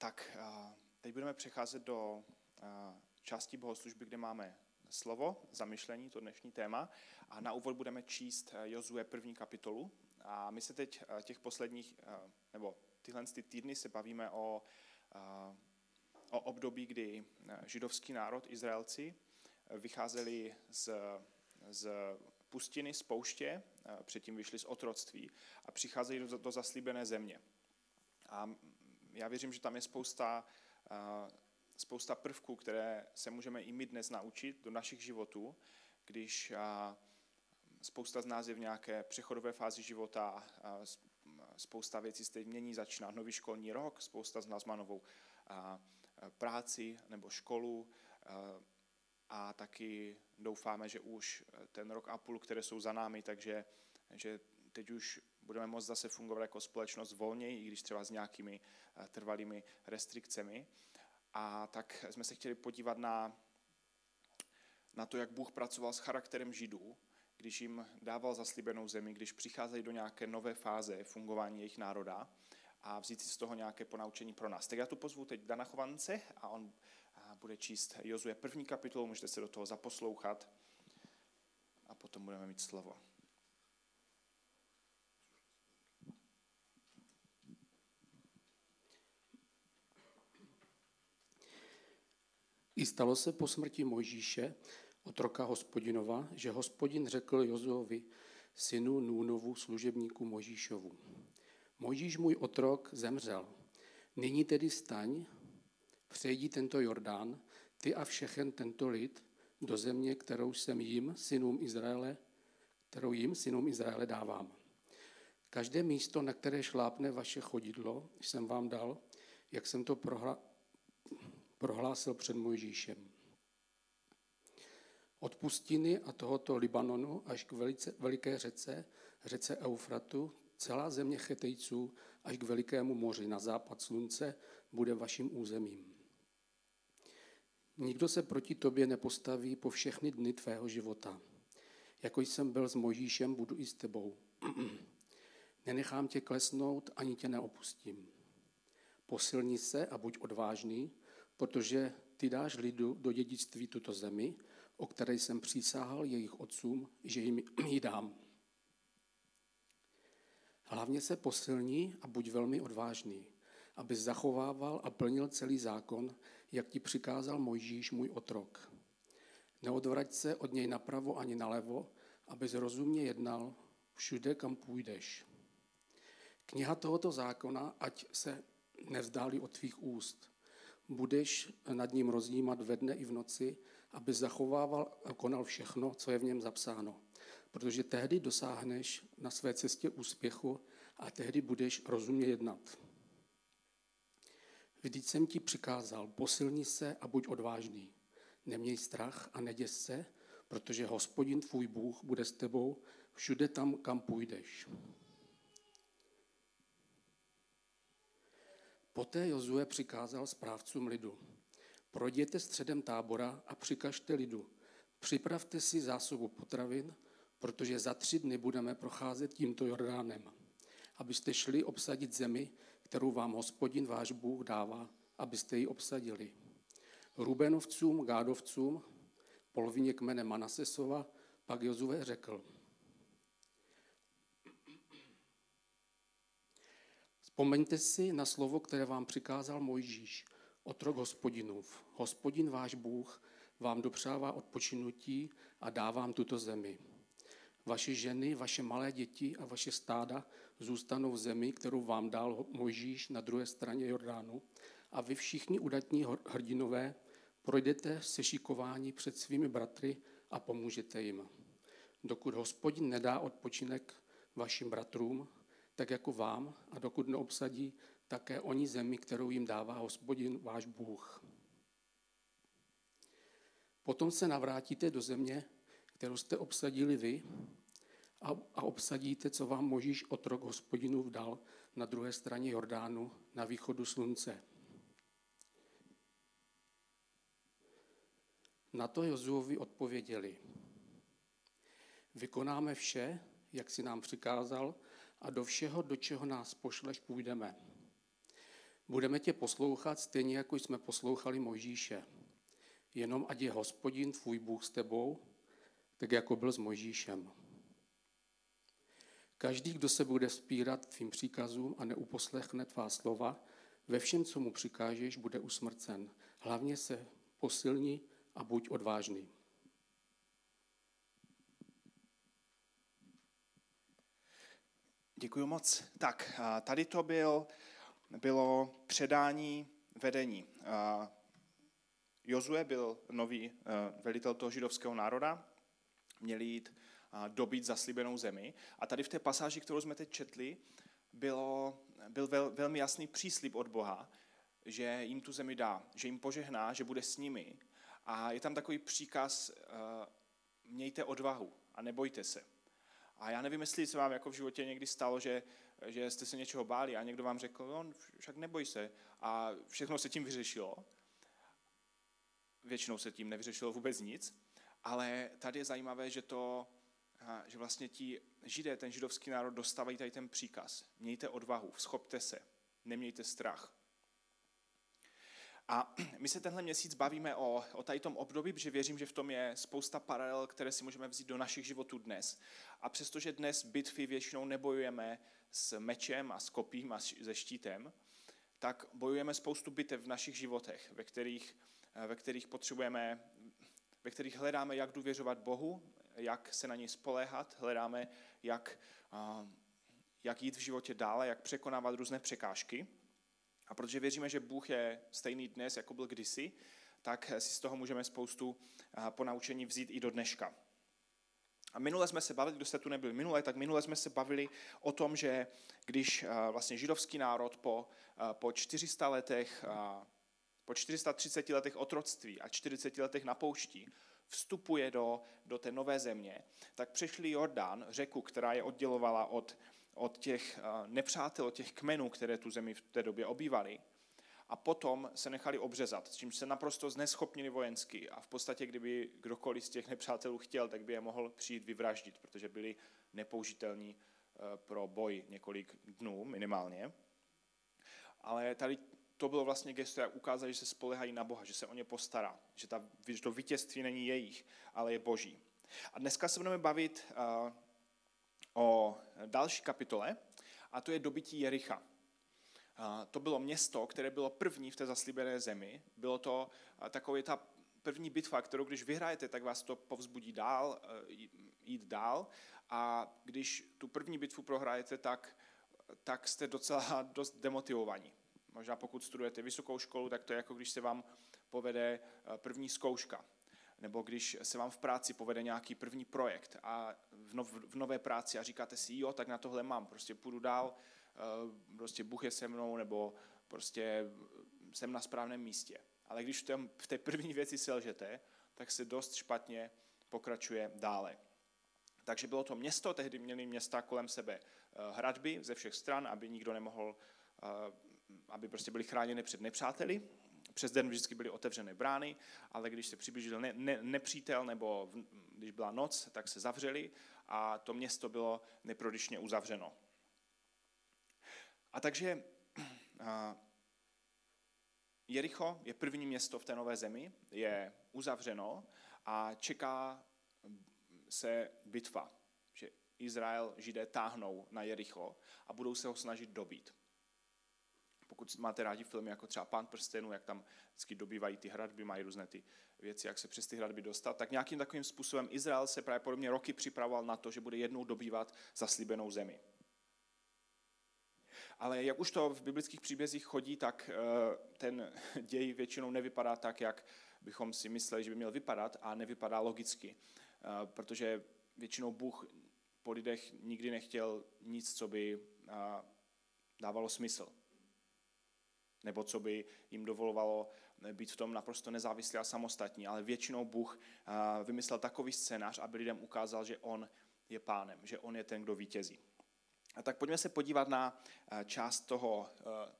Tak, teď budeme přecházet do části bohoslužby, kde máme slovo, zamyšlení, to dnešní téma. A na úvod budeme číst Jozue první kapitolu. A my se teď těch posledních, nebo tyhle ty týdny se bavíme o, o období, kdy židovský národ, Izraelci, vycházeli z, z pustiny, z pouště, předtím vyšli z otroctví a přicházejí do, do zaslíbené země. A já věřím, že tam je spousta, spousta prvků, které se můžeme i my dnes naučit do našich životů, když spousta z nás je v nějaké přechodové fázi života, spousta věcí se teď mění, začíná nový školní rok, spousta z nás má novou práci nebo školu a taky doufáme, že už ten rok a půl, které jsou za námi, takže že teď už budeme moct zase fungovat jako společnost volněji, i když třeba s nějakými eh, trvalými restrikcemi. A tak jsme se chtěli podívat na, na to, jak Bůh pracoval s charakterem Židů, když jim dával zaslíbenou zemi, když přicházejí do nějaké nové fáze fungování jejich národa a vzít si z toho nějaké ponaučení pro nás. Tak já tu pozvu teď Dana Chovance a on eh, bude číst Jozue první kapitolu, můžete se do toho zaposlouchat a potom budeme mít slovo. I stalo se po smrti Mojžíše, otroka hospodinova, že hospodin řekl Jozovi, synu Núnovu, služebníku Mojžíšovu. Mojžíš můj otrok zemřel. Nyní tedy staň, přejdi tento Jordán, ty a všechen tento lid, do země, kterou jsem jim, synům Izraele, kterou jim, synům Izraele, dávám. Každé místo, na které šlápne vaše chodidlo, jsem vám dal, jak jsem to prohla, prohlásil před Mojžíšem. Od pustiny a tohoto Libanonu až k velice, veliké řece, řece Eufratu, celá země Chetejců až k velikému moři na západ slunce bude vaším územím. Nikdo se proti tobě nepostaví po všechny dny tvého života. Jako jsem byl s Mojžíšem, budu i s tebou. Nenechám tě klesnout, ani tě neopustím. Posilni se a buď odvážný, protože ty dáš lidu do dědictví tuto zemi, o které jsem přísahal jejich otcům, že jim ji dám. Hlavně se posilní a buď velmi odvážný, aby zachovával a plnil celý zákon, jak ti přikázal Mojžíš, můj otrok. Neodvrať se od něj napravo ani nalevo, aby rozumně jednal všude, kam půjdeš. Kniha tohoto zákona, ať se nevzdálí od tvých úst, budeš nad ním rozjímat ve dne i v noci, aby zachovával a konal všechno, co je v něm zapsáno. Protože tehdy dosáhneš na své cestě úspěchu a tehdy budeš rozumně jednat. Vždyť jsem ti přikázal, posilni se a buď odvážný. Neměj strach a neděs se, protože hospodin tvůj Bůh bude s tebou všude tam, kam půjdeš. Poté Jozue přikázal správcům lidu. Projděte středem tábora a přikažte lidu. Připravte si zásobu potravin, protože za tři dny budeme procházet tímto Jordánem, abyste šli obsadit zemi, kterou vám hospodin váš Bůh dává, abyste ji obsadili. Rubenovcům, Gádovcům, polovině kmene Manasesova, pak Jozue řekl – Vzpomeňte si na slovo, které vám přikázal Mojžíš, otrok hospodinův. Hospodin váš Bůh vám dopřává odpočinutí a dá vám tuto zemi. Vaše ženy, vaše malé děti a vaše stáda zůstanou v zemi, kterou vám dal Mojžíš na druhé straně Jordánu a vy všichni udatní hrdinové projdete se šikování před svými bratry a pomůžete jim. Dokud hospodin nedá odpočinek vašim bratrům, tak jako vám, a dokud neobsadí také oni zemi, kterou jim dává hospodin váš Bůh. Potom se navrátíte do země, kterou jste obsadili vy, a, a obsadíte, co vám Možíš otrok hospodinu dal na druhé straně Jordánu, na východu slunce. Na to Jozuovi odpověděli. Vykonáme vše, jak si nám přikázal, a do všeho, do čeho nás pošleš, půjdeme. Budeme tě poslouchat stejně, jako jsme poslouchali Mojžíše. Jenom ať je hospodin tvůj Bůh s tebou, tak jako byl s Mojžíšem. Každý, kdo se bude spírat tvým příkazům a neuposlechne tvá slova, ve všem, co mu přikážeš, bude usmrcen. Hlavně se posilni a buď odvážný. Děkuji moc. Tak, tady to byl, bylo předání vedení. Jozue byl nový velitel toho židovského národa, měli jít dobít zaslíbenou zemi. A tady v té pasáži, kterou jsme teď četli, bylo, byl vel, velmi jasný příslip od Boha, že jim tu zemi dá, že jim požehná, že bude s nimi. A je tam takový příkaz, mějte odvahu a nebojte se. A já nevím, jestli se vám jako v životě někdy stalo, že, že jste se něčeho báli a někdo vám řekl, no, však neboj se. A všechno se tím vyřešilo. Většinou se tím nevyřešilo vůbec nic. Ale tady je zajímavé, že to, že vlastně ti židé, ten židovský národ, dostávají tady ten příkaz. Mějte odvahu, schopte se, nemějte strach. A my se tenhle měsíc bavíme o, o tady tom období, protože věřím, že v tom je spousta paralel, které si můžeme vzít do našich životů dnes. A přestože dnes bitvy většinou nebojujeme s mečem a s kopím a se štítem, tak bojujeme spoustu bitev v našich životech, ve kterých, ve kterých potřebujeme, ve kterých hledáme, jak důvěřovat Bohu, jak se na něj spoléhat, hledáme, jak, jak jít v životě dále, jak překonávat různé překážky. A protože věříme, že Bůh je stejný dnes, jako byl kdysi, tak si z toho můžeme spoustu ponaučení vzít i do dneška. A minule jsme se bavili, kdo jste tu nebyl minule, tak minule jsme se bavili o tom, že když vlastně židovský národ po, po 400 letech, po 430 letech otroctví a 40 letech na poušti vstupuje do, do té nové země, tak přešli Jordán, řeku, která je oddělovala od, od těch nepřátel, od těch kmenů, které tu zemi v té době obývali. A potom se nechali obřezat, s čím se naprosto zneschopnili vojensky. A v podstatě, kdyby kdokoliv z těch nepřátelů chtěl, tak by je mohl přijít vyvraždit, protože byli nepoužitelní e, pro boj několik dnů minimálně. Ale tady to bylo vlastně gesto, jak ukázat, že se spolehají na Boha, že se o ně postará, že, ta, že to vítězství není jejich, ale je boží. A dneska se budeme bavit uh, o další kapitole, a to je dobytí Jericha. To bylo město, které bylo první v té zaslíbené zemi. Bylo to takový ta první bitva, kterou když vyhrajete, tak vás to povzbudí dál, e, jít dál. A když tu první bitvu prohrajete, tak, tak jste docela dost demotivovaní. Možná pokud studujete vysokou školu, tak to je jako když se vám povede e, první zkouška nebo když se vám v práci povede nějaký první projekt a v, nov, v nové práci a říkáte si, jo, tak na tohle mám, prostě půjdu dál, eh, prostě Bůh je se mnou, nebo prostě jsem na správném místě. Ale když v té první věci selžete, tak se dost špatně pokračuje dále. Takže bylo to město, tehdy měli města kolem sebe eh, hradby ze všech stran, aby nikdo nemohl, eh, aby prostě byli chráněni před nepřáteli, přes den vždycky byly otevřené brány, ale když se přiblížil ne, ne, nepřítel nebo v, když byla noc, tak se zavřeli a to město bylo neprodyšně uzavřeno. A takže a, Jericho je první město v té nové zemi, je uzavřeno a čeká se bitva, že Izrael, Židé táhnou na Jericho a budou se ho snažit dobít pokud máte rádi filmy jako třeba Pán prstenů, jak tam vždycky dobývají ty hradby, mají různé ty věci, jak se přes ty hradby dostat, tak nějakým takovým způsobem Izrael se pravděpodobně roky připravoval na to, že bude jednou dobývat zaslíbenou zemi. Ale jak už to v biblických příbězích chodí, tak eh, ten děj většinou nevypadá tak, jak bychom si mysleli, že by měl vypadat a nevypadá logicky. Eh, protože většinou Bůh po lidech nikdy nechtěl nic, co by eh, dávalo smysl nebo co by jim dovolovalo být v tom naprosto nezávislí a samostatní. Ale většinou Bůh vymyslel takový scénář, aby lidem ukázal, že On je pánem, že On je ten, kdo vítězí. A tak pojďme se podívat na část toho,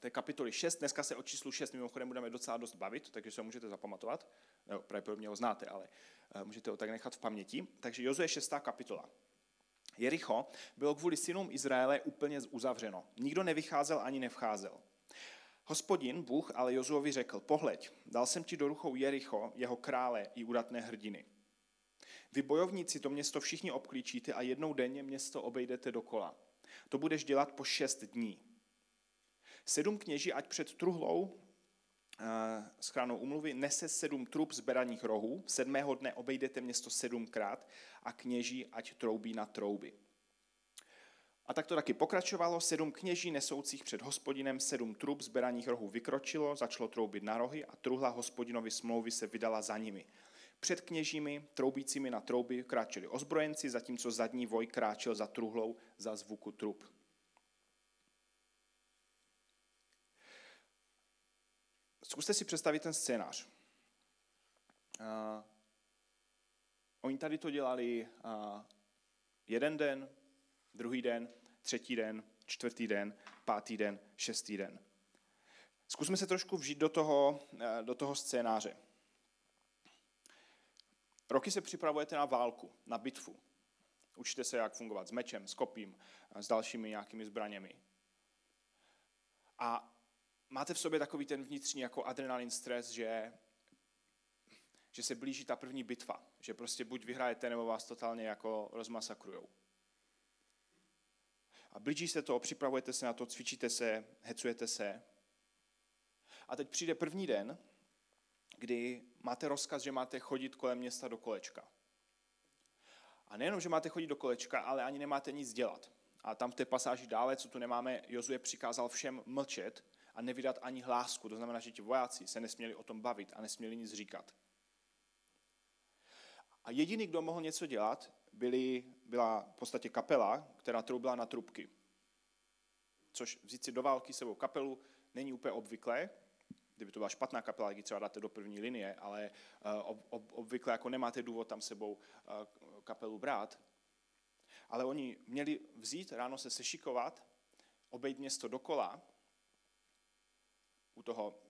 té kapitoly 6. Dneska se o číslu 6 mimochodem budeme docela dost bavit, takže se ho můžete zapamatovat. No, pravděpodobně ho znáte, ale můžete ho tak nechat v paměti. Takže Jozue 6. kapitola. Jericho bylo kvůli synům Izraele úplně uzavřeno. Nikdo nevycházel ani nevcházel. Hospodin, Bůh, ale Jozuovi řekl, pohleď, dal jsem ti do rukou Jericho, jeho krále i udatné hrdiny. Vy bojovníci to město všichni obklíčíte a jednou denně město obejdete dokola. To budeš dělat po šest dní. Sedm kněží, ať před truhlou eh, s chránou umluvy nese sedm trup zberaných rohů, sedmého dne obejdete město sedmkrát a kněží, ať troubí na trouby. A tak to taky pokračovalo. Sedm kněží nesoucích před hospodinem, sedm trup zberaných rohů vykročilo, začalo troubit na rohy a truhla hospodinovi smlouvy se vydala za nimi. Před kněžími, troubícími na trouby, kráčeli ozbrojenci, zatímco zadní voj kráčel za truhlou za zvuku trup. Zkuste si představit ten scénář. Uh, oni tady to dělali uh, jeden den, druhý den, třetí den, čtvrtý den, pátý den, šestý den. Zkusme se trošku vžít do toho, uh, do toho scénáře. Roky se připravujete na válku, na bitvu. Učíte se, jak fungovat s mečem, s kopím, s dalšími nějakými zbraněmi. A máte v sobě takový ten vnitřní jako adrenalin stres, že, že se blíží ta první bitva. Že prostě buď vyhrajete, nebo vás totálně jako rozmasakrujou. A blíží se to, připravujete se na to, cvičíte se, hecujete se. A teď přijde první den, kdy máte rozkaz, že máte chodit kolem města do kolečka. A nejenom, že máte chodit do kolečka, ale ani nemáte nic dělat. A tam v té pasáži dále, co tu nemáme, Jozue přikázal všem mlčet a nevydat ani hlásku. To znamená, že ti vojáci se nesměli o tom bavit a nesměli nic říkat. A jediný, kdo mohl něco dělat, byli, byla v podstatě kapela, která troubila na trubky. Což vzít si do války sebou kapelu není úplně obvyklé, kdyby to byla špatná kapela, ji třeba dáte do první linie, ale uh, ob, ob, obvykle jako nemáte důvod tam sebou uh, kapelu brát. Ale oni měli vzít, ráno se sešikovat, obejít město dokola, u toho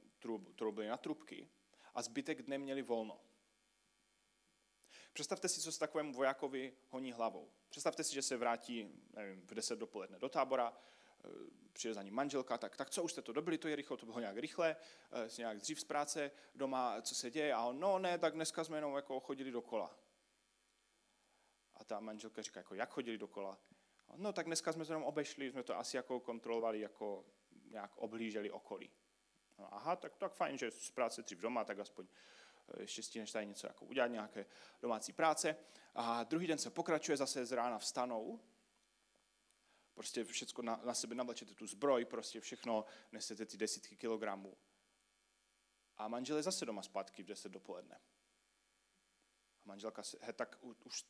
byly na trubky, a zbytek dne měli volno. Představte si, co se takovému vojákovi honí hlavou. Představte si, že se vrátí nevím, v 10 dopoledne do tábora, Eh, přijde za ním manželka, tak, tak co, už jste to dobili, to je rychle, to bylo nějak rychle, eh, si nějak dřív z práce doma, co se děje, a on, no ne, tak dneska jsme jenom jako chodili dokola. A ta manželka říká, jako, jak chodili dokola? No tak dneska jsme to jenom obešli, jsme to asi jako kontrolovali, jako nějak oblíželi okolí. No, aha, tak, tak fajn, že z práce dřív doma, tak aspoň ještě než tady něco jako udělat, nějaké domácí práce. A druhý den se pokračuje, zase z rána vstanou, Prostě všechno na, na sebe navlečete tu zbroj, prostě všechno, nesete ty desítky kilogramů. A manžel je zase doma zpátky v 10 dopoledne. A manželka se, he, tak už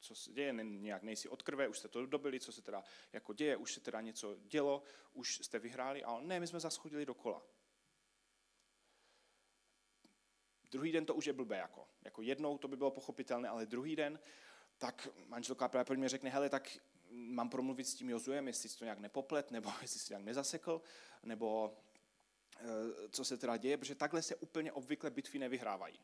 co se děje, nějak nejsi od krve, už jste to dobili, co se teda jako děje, už se teda něco dělo, už jste vyhráli a on, ne, my jsme zase chodili dokola. Druhý den to už je blbé, jako, jako jednou to by bylo pochopitelné, ale druhý den, tak manželka mě řekne, hele, tak mám promluvit s tím Jozuem, jestli to nějak nepoplet, nebo jestli se nějak nezasekl, nebo eh, co se teda děje, protože takhle se úplně obvykle bitvy nevyhrávají.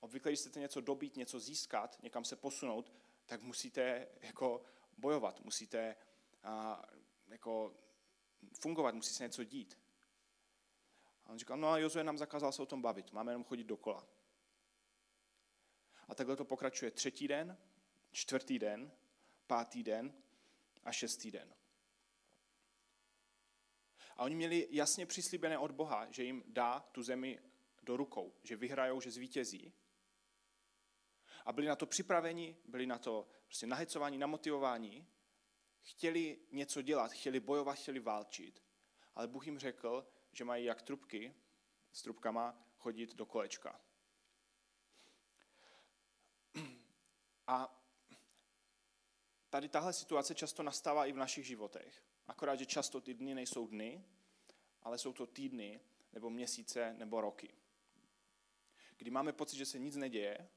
Obvykle, když chcete něco dobít, něco získat, někam se posunout, tak musíte jako bojovat, musíte a, jako fungovat, musí se něco dít. A on říkal, no a Jozue nám zakázal se o tom bavit, máme jenom chodit dokola. A takhle to pokračuje třetí den, čtvrtý den, pátý den a šestý den. A oni měli jasně přislíbené od Boha, že jim dá tu zemi do rukou, že vyhrajou, že zvítězí. A byli na to připraveni, byli na to prostě nahecováni, namotivováni, chtěli něco dělat, chtěli bojovat, chtěli válčit, ale Bůh jim řekl, že mají jak trubky s trubkama chodit do kolečka. A tady tahle situace často nastává i v našich životech. Akorát, že často ty dny nejsou dny, ale jsou to týdny, nebo měsíce, nebo roky. Kdy máme pocit, že se nic neděje,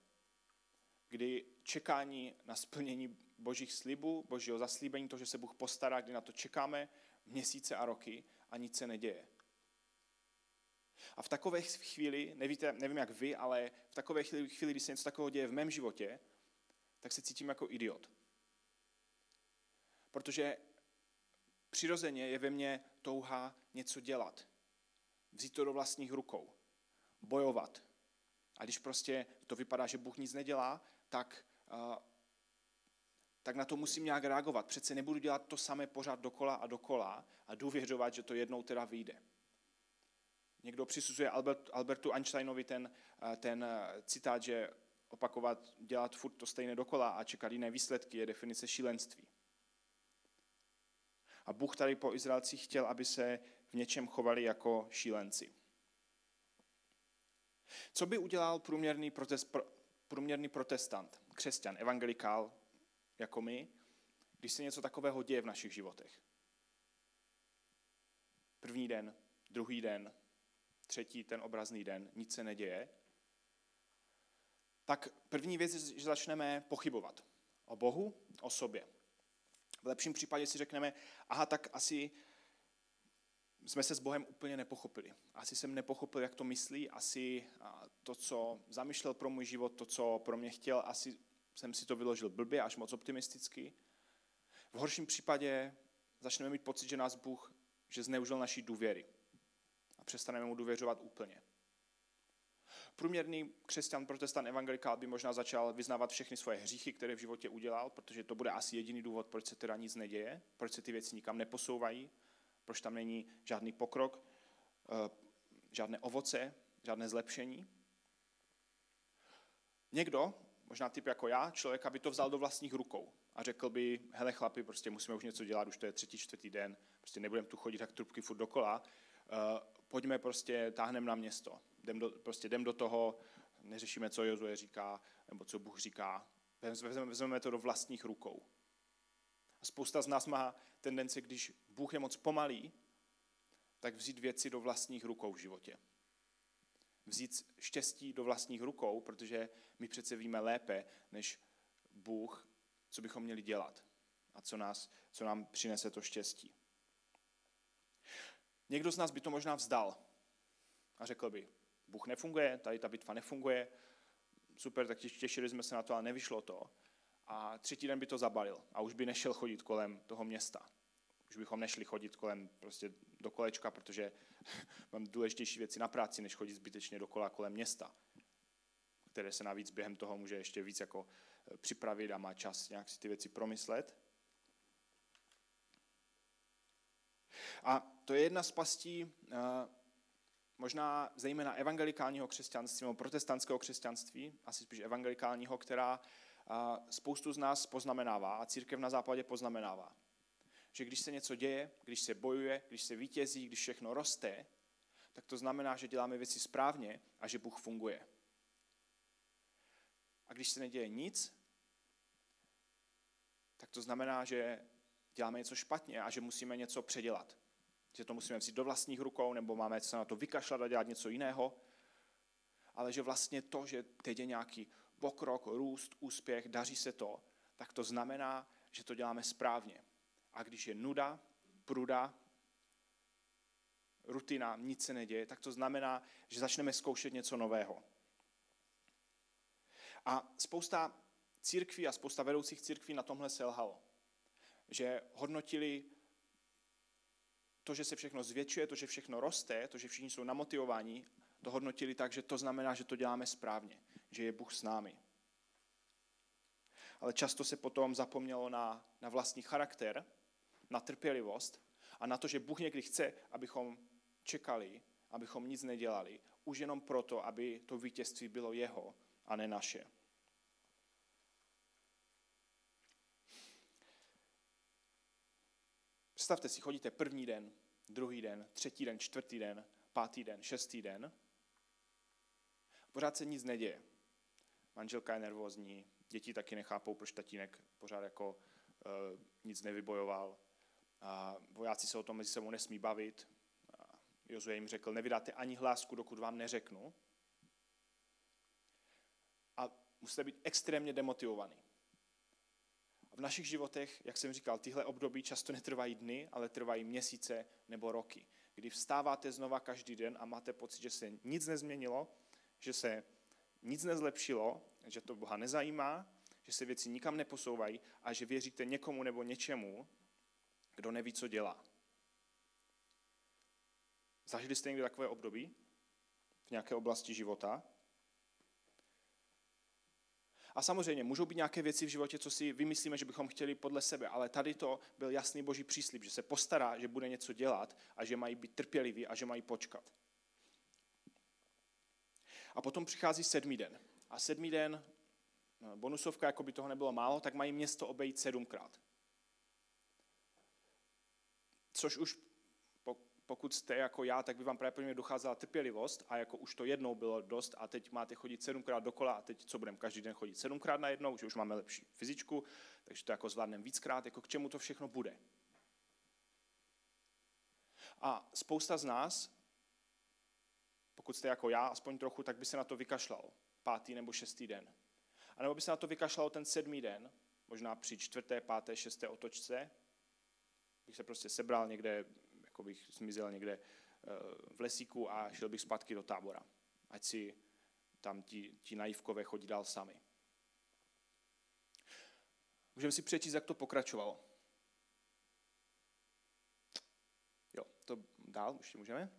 kdy čekání na splnění božích slibů, božího zaslíbení, to, že se Bůh postará, kdy na to čekáme měsíce a roky a nic se neděje. A v takové chvíli, nevíte, nevím jak vy, ale v takové chvíli, kdy se něco takového děje v mém životě, tak se cítím jako idiot. Protože přirozeně je ve mně touha něco dělat. Vzít to do vlastních rukou. Bojovat. A když prostě to vypadá, že Bůh nic nedělá, tak, uh, tak na to musím nějak reagovat. Přece nebudu dělat to samé pořád dokola a dokola a důvěřovat, že to jednou teda vyjde. Někdo přisuzuje Albert, Albertu Einsteinovi ten, ten citát, že opakovat, dělat furt to stejné dokola a čekat jiné výsledky je definice šílenství. A Bůh tady po Izraelcích chtěl, aby se v něčem chovali jako šílenci. Co by udělal průměrný, protest, průměrný protestant, křesťan, evangelikál jako my, když se něco takového děje v našich životech? První den, druhý den, třetí ten obrazný den, nic se neděje, tak první věc je, že začneme pochybovat o Bohu, o sobě. V lepším případě si řekneme, aha, tak asi jsme se s Bohem úplně nepochopili. Asi jsem nepochopil, jak to myslí, asi to, co zamýšlel pro můj život, to, co pro mě chtěl, asi jsem si to vyložil blbě, až moc optimisticky. V horším případě začneme mít pocit, že nás Bůh, že zneužil naší důvěry přestaneme mu důvěřovat úplně. Průměrný křesťan, protestant, evangelikál by možná začal vyznávat všechny svoje hříchy, které v životě udělal, protože to bude asi jediný důvod, proč se teda nic neděje, proč se ty věci nikam neposouvají, proč tam není žádný pokrok, eh, žádné ovoce, žádné zlepšení. Někdo, možná typ jako já, člověk, aby to vzal do vlastních rukou a řekl by, hele chlapi, prostě musíme už něco dělat, už to je třetí, čtvrtý den, prostě nebudeme tu chodit jak trubky furt dokola, uh, pojďme prostě, táhneme na město, jdem do, prostě jdem do toho, neřešíme, co Jozue říká, nebo co Bůh říká, vezmeme, vezmeme to do vlastních rukou. A spousta z nás má tendence, když Bůh je moc pomalý, tak vzít věci do vlastních rukou v životě. Vzít štěstí do vlastních rukou, protože my přece víme lépe, než Bůh, co bychom měli dělat a co, nás, co nám přinese to štěstí. Někdo z nás by to možná vzdal a řekl by, Bůh nefunguje, tady ta bitva nefunguje, super, tak těšili jsme se na to, ale nevyšlo to. A třetí den by to zabalil a už by nešel chodit kolem toho města. Už bychom nešli chodit kolem prostě do kolečka, protože mám důležitější věci na práci, než chodit zbytečně dokola kolem města, které se navíc během toho může ještě víc jako eh, připravit a má čas nějak si ty věci promyslet. A to je jedna z pastí eh, možná zejména evangelikálního křesťanství nebo protestantského křesťanství, asi spíš evangelikálního, která spoustu z nás poznamenává a církev na západě poznamenává. Že když se něco děje, když se bojuje, když se vítězí, když všechno roste, tak to znamená, že děláme věci správně a že Bůh funguje. A když se neděje nic, tak to znamená, že děláme něco špatně a že musíme něco předělat že to musíme vzít do vlastních rukou, nebo máme se na to vykašlat a dělat něco jiného, ale že vlastně to, že teď je nějaký pokrok, růst, úspěch, daří se to, tak to znamená, že to děláme správně. A když je nuda, pruda, rutina, nic se neděje, tak to znamená, že začneme zkoušet něco nového. A spousta církví a spousta vedoucích církví na tomhle selhalo. Že hodnotili to, že se všechno zvětšuje, to, že všechno roste, to, že všichni jsou namotivováni, to hodnotili tak, že to znamená, že to děláme správně, že je Bůh s námi. Ale často se potom zapomnělo na, na vlastní charakter, na trpělivost a na to, že Bůh někdy chce, abychom čekali, abychom nic nedělali, už jenom proto, aby to vítězství bylo jeho a ne naše. Představte si, chodíte první den, druhý den, třetí den, čtvrtý den, pátý den, šestý den. Pořád se nic neděje. Manželka je nervózní, děti taky nechápou, proč tatínek pořád jako uh, nic nevybojoval. A vojáci se o tom mezi sebou nesmí bavit. A Jozue jim řekl, nevydáte ani hlásku, dokud vám neřeknu. A musíte být extrémně demotivovaný v našich životech, jak jsem říkal, tyhle období často netrvají dny, ale trvají měsíce nebo roky. Kdy vstáváte znova každý den a máte pocit, že se nic nezměnilo, že se nic nezlepšilo, že to Boha nezajímá, že se věci nikam neposouvají a že věříte někomu nebo něčemu, kdo neví, co dělá. Zažili jste někdy takové období v nějaké oblasti života? A samozřejmě můžou být nějaké věci v životě, co si vymyslíme, že bychom chtěli podle sebe, ale tady to byl jasný boží příslip, že se postará, že bude něco dělat a že mají být trpěliví a že mají počkat. A potom přichází sedmý den. A sedmý den, no, bonusovka, jako by toho nebylo málo, tak mají město obejít sedmkrát. Což už pokud jste jako já, tak by vám právě docházela trpělivost a jako už to jednou bylo dost a teď máte chodit sedmkrát dokola a teď co budeme každý den chodit sedmkrát na jednou, že už máme lepší fyzičku, takže to jako zvládneme víckrát, jako k čemu to všechno bude. A spousta z nás, pokud jste jako já, aspoň trochu, tak by se na to vykašlal pátý nebo šestý den. A nebo by se na to vykašlal ten sedmý den, možná při čtvrté, páté, šesté otočce, bych se prostě sebral někde jako bych zmizel někde eh, v lesíku a šel bych zpátky do tábora. Ať si tam ti, ti naivkové chodí dál sami. Můžeme si přečíst, jak to pokračovalo. Jo, to dál ještě můžeme.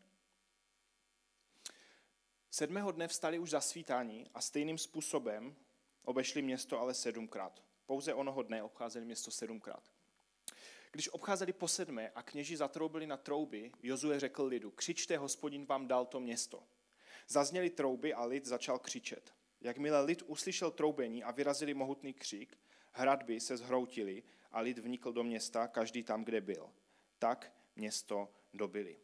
Sedmého dne vstali už za svítání a stejným způsobem obešli město ale sedmkrát. Pouze onoho dne obcházeli město sedmkrát. Když obcházeli po sedmé a kněži zatroubili na trouby, Jozue řekl lidu, křičte, hospodin vám dal to město. Zazněly trouby a lid začal křičet. Jakmile lid uslyšel troubení a vyrazili mohutný křik, hradby se zhroutily a lid vnikl do města, každý tam, kde byl. Tak město dobili.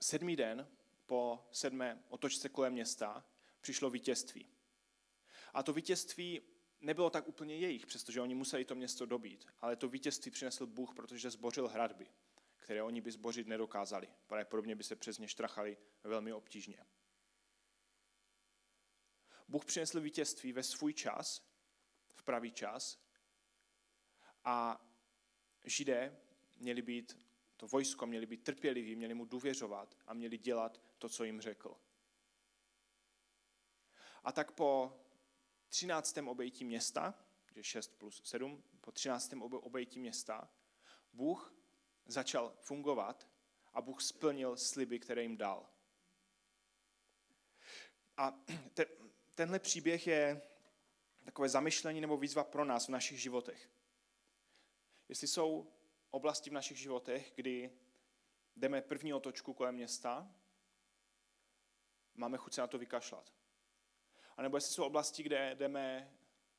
Sedmý den po sedmé otočce kolem města přišlo vítězství. A to vítězství nebylo tak úplně jejich, přestože oni museli to město dobít, ale to vítězství přinesl Bůh, protože zbořil hradby, které oni by zbořit nedokázali. Pravděpodobně by se přes ně štrachali velmi obtížně. Bůh přinesl vítězství ve svůj čas, v pravý čas a židé měli být, to vojsko měli být trpěliví, měli mu důvěřovat a měli dělat to, co jim řekl. A tak po 13. obejití města, že 6 plus 7, po 13. obejití města, Bůh začal fungovat a Bůh splnil sliby, které jim dal. A te, tenhle příběh je takové zamyšlení nebo výzva pro nás v našich životech. Jestli jsou oblasti v našich životech, kdy jdeme první otočku kolem města, máme chuť se na to vykašlat. A nebo jestli jsou oblasti, kde jdeme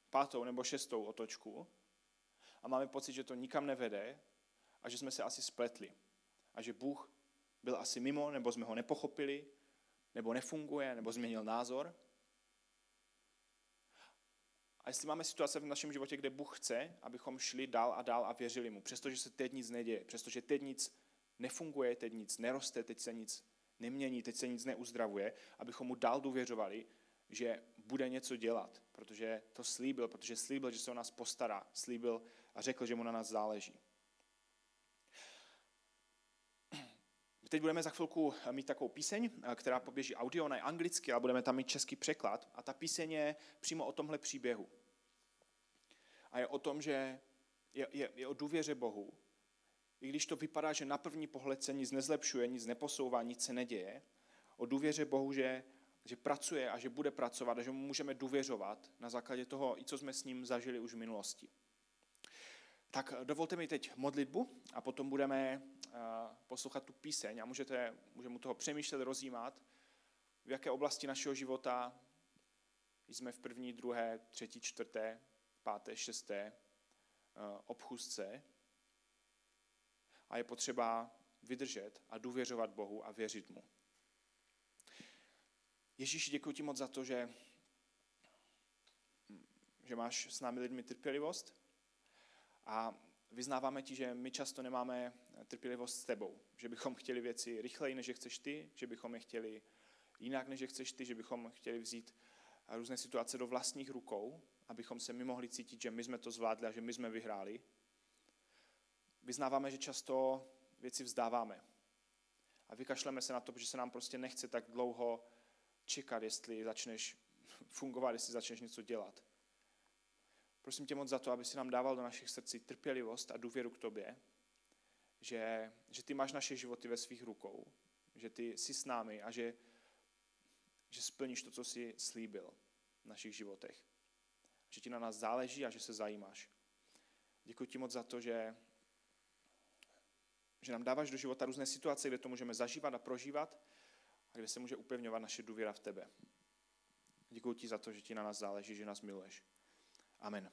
pátou nebo šestou otočku a máme pocit, že to nikam nevede a že jsme se asi spletli. A že Bůh byl asi mimo, nebo jsme ho nepochopili, nebo nefunguje, nebo změnil názor. A jestli máme situace v našem životě, kde Bůh chce, abychom šli dál a dál a věřili mu, přestože se teď nic neděje, přestože teď nic nefunguje, teď nic neroste, teď se nic nemění, teď se nic neuzdravuje, abychom mu dál důvěřovali, že bude něco dělat, protože to slíbil, protože slíbil, že se o nás postará, slíbil a řekl, že mu na nás záleží. Teď budeme za chvilku mít takovou píseň, která poběží audio, ona je anglicky, ale budeme tam mít český překlad. A ta píseň je přímo o tomhle příběhu. A je o tom, že je, je, je o důvěře Bohu. I když to vypadá, že na první pohled se nic nezlepšuje, nic neposouvá, nic se neděje, o důvěře Bohu, že že pracuje a že bude pracovat a že mu můžeme důvěřovat na základě toho, i co jsme s ním zažili už v minulosti. Tak dovolte mi teď modlitbu a potom budeme eh, poslouchat tu píseň a můžete, můžeme toho přemýšlet, rozjímat, v jaké oblasti našeho života jsme v první, druhé, třetí, čtvrté, páté, šesté eh, obchůzce a je potřeba vydržet a důvěřovat Bohu a věřit mu. Ježíši, děkuji ti moc za to, že, že máš s námi lidmi trpělivost a vyznáváme ti, že my často nemáme trpělivost s tebou, že bychom chtěli věci rychleji, než je chceš ty, že bychom je chtěli jinak, než je chceš ty, že bychom chtěli vzít různé situace do vlastních rukou, abychom se my mohli cítit, že my jsme to zvládli a že my jsme vyhráli. Vyznáváme, že často věci vzdáváme. A vykašleme se na to, protože se nám prostě nechce tak dlouho čekat, jestli začneš fungovat, jestli začneš něco dělat. Prosím tě moc za to, aby si nám dával do našich srdcí trpělivost a důvěru k tobě, že, že ty máš naše životy ve svých rukou, že ty jsi s námi a že, že splníš to, co jsi slíbil v našich životech. Že ti na nás záleží a že se zajímáš. Děkuji ti moc za to, že, že nám dáváš do života různé situace, kde to můžeme zažívat a prožívat a kde se může upevňovat naše důvěra v tebe. Děkuji ti za to, že ti na nás záleží, že nás miluješ. Amen.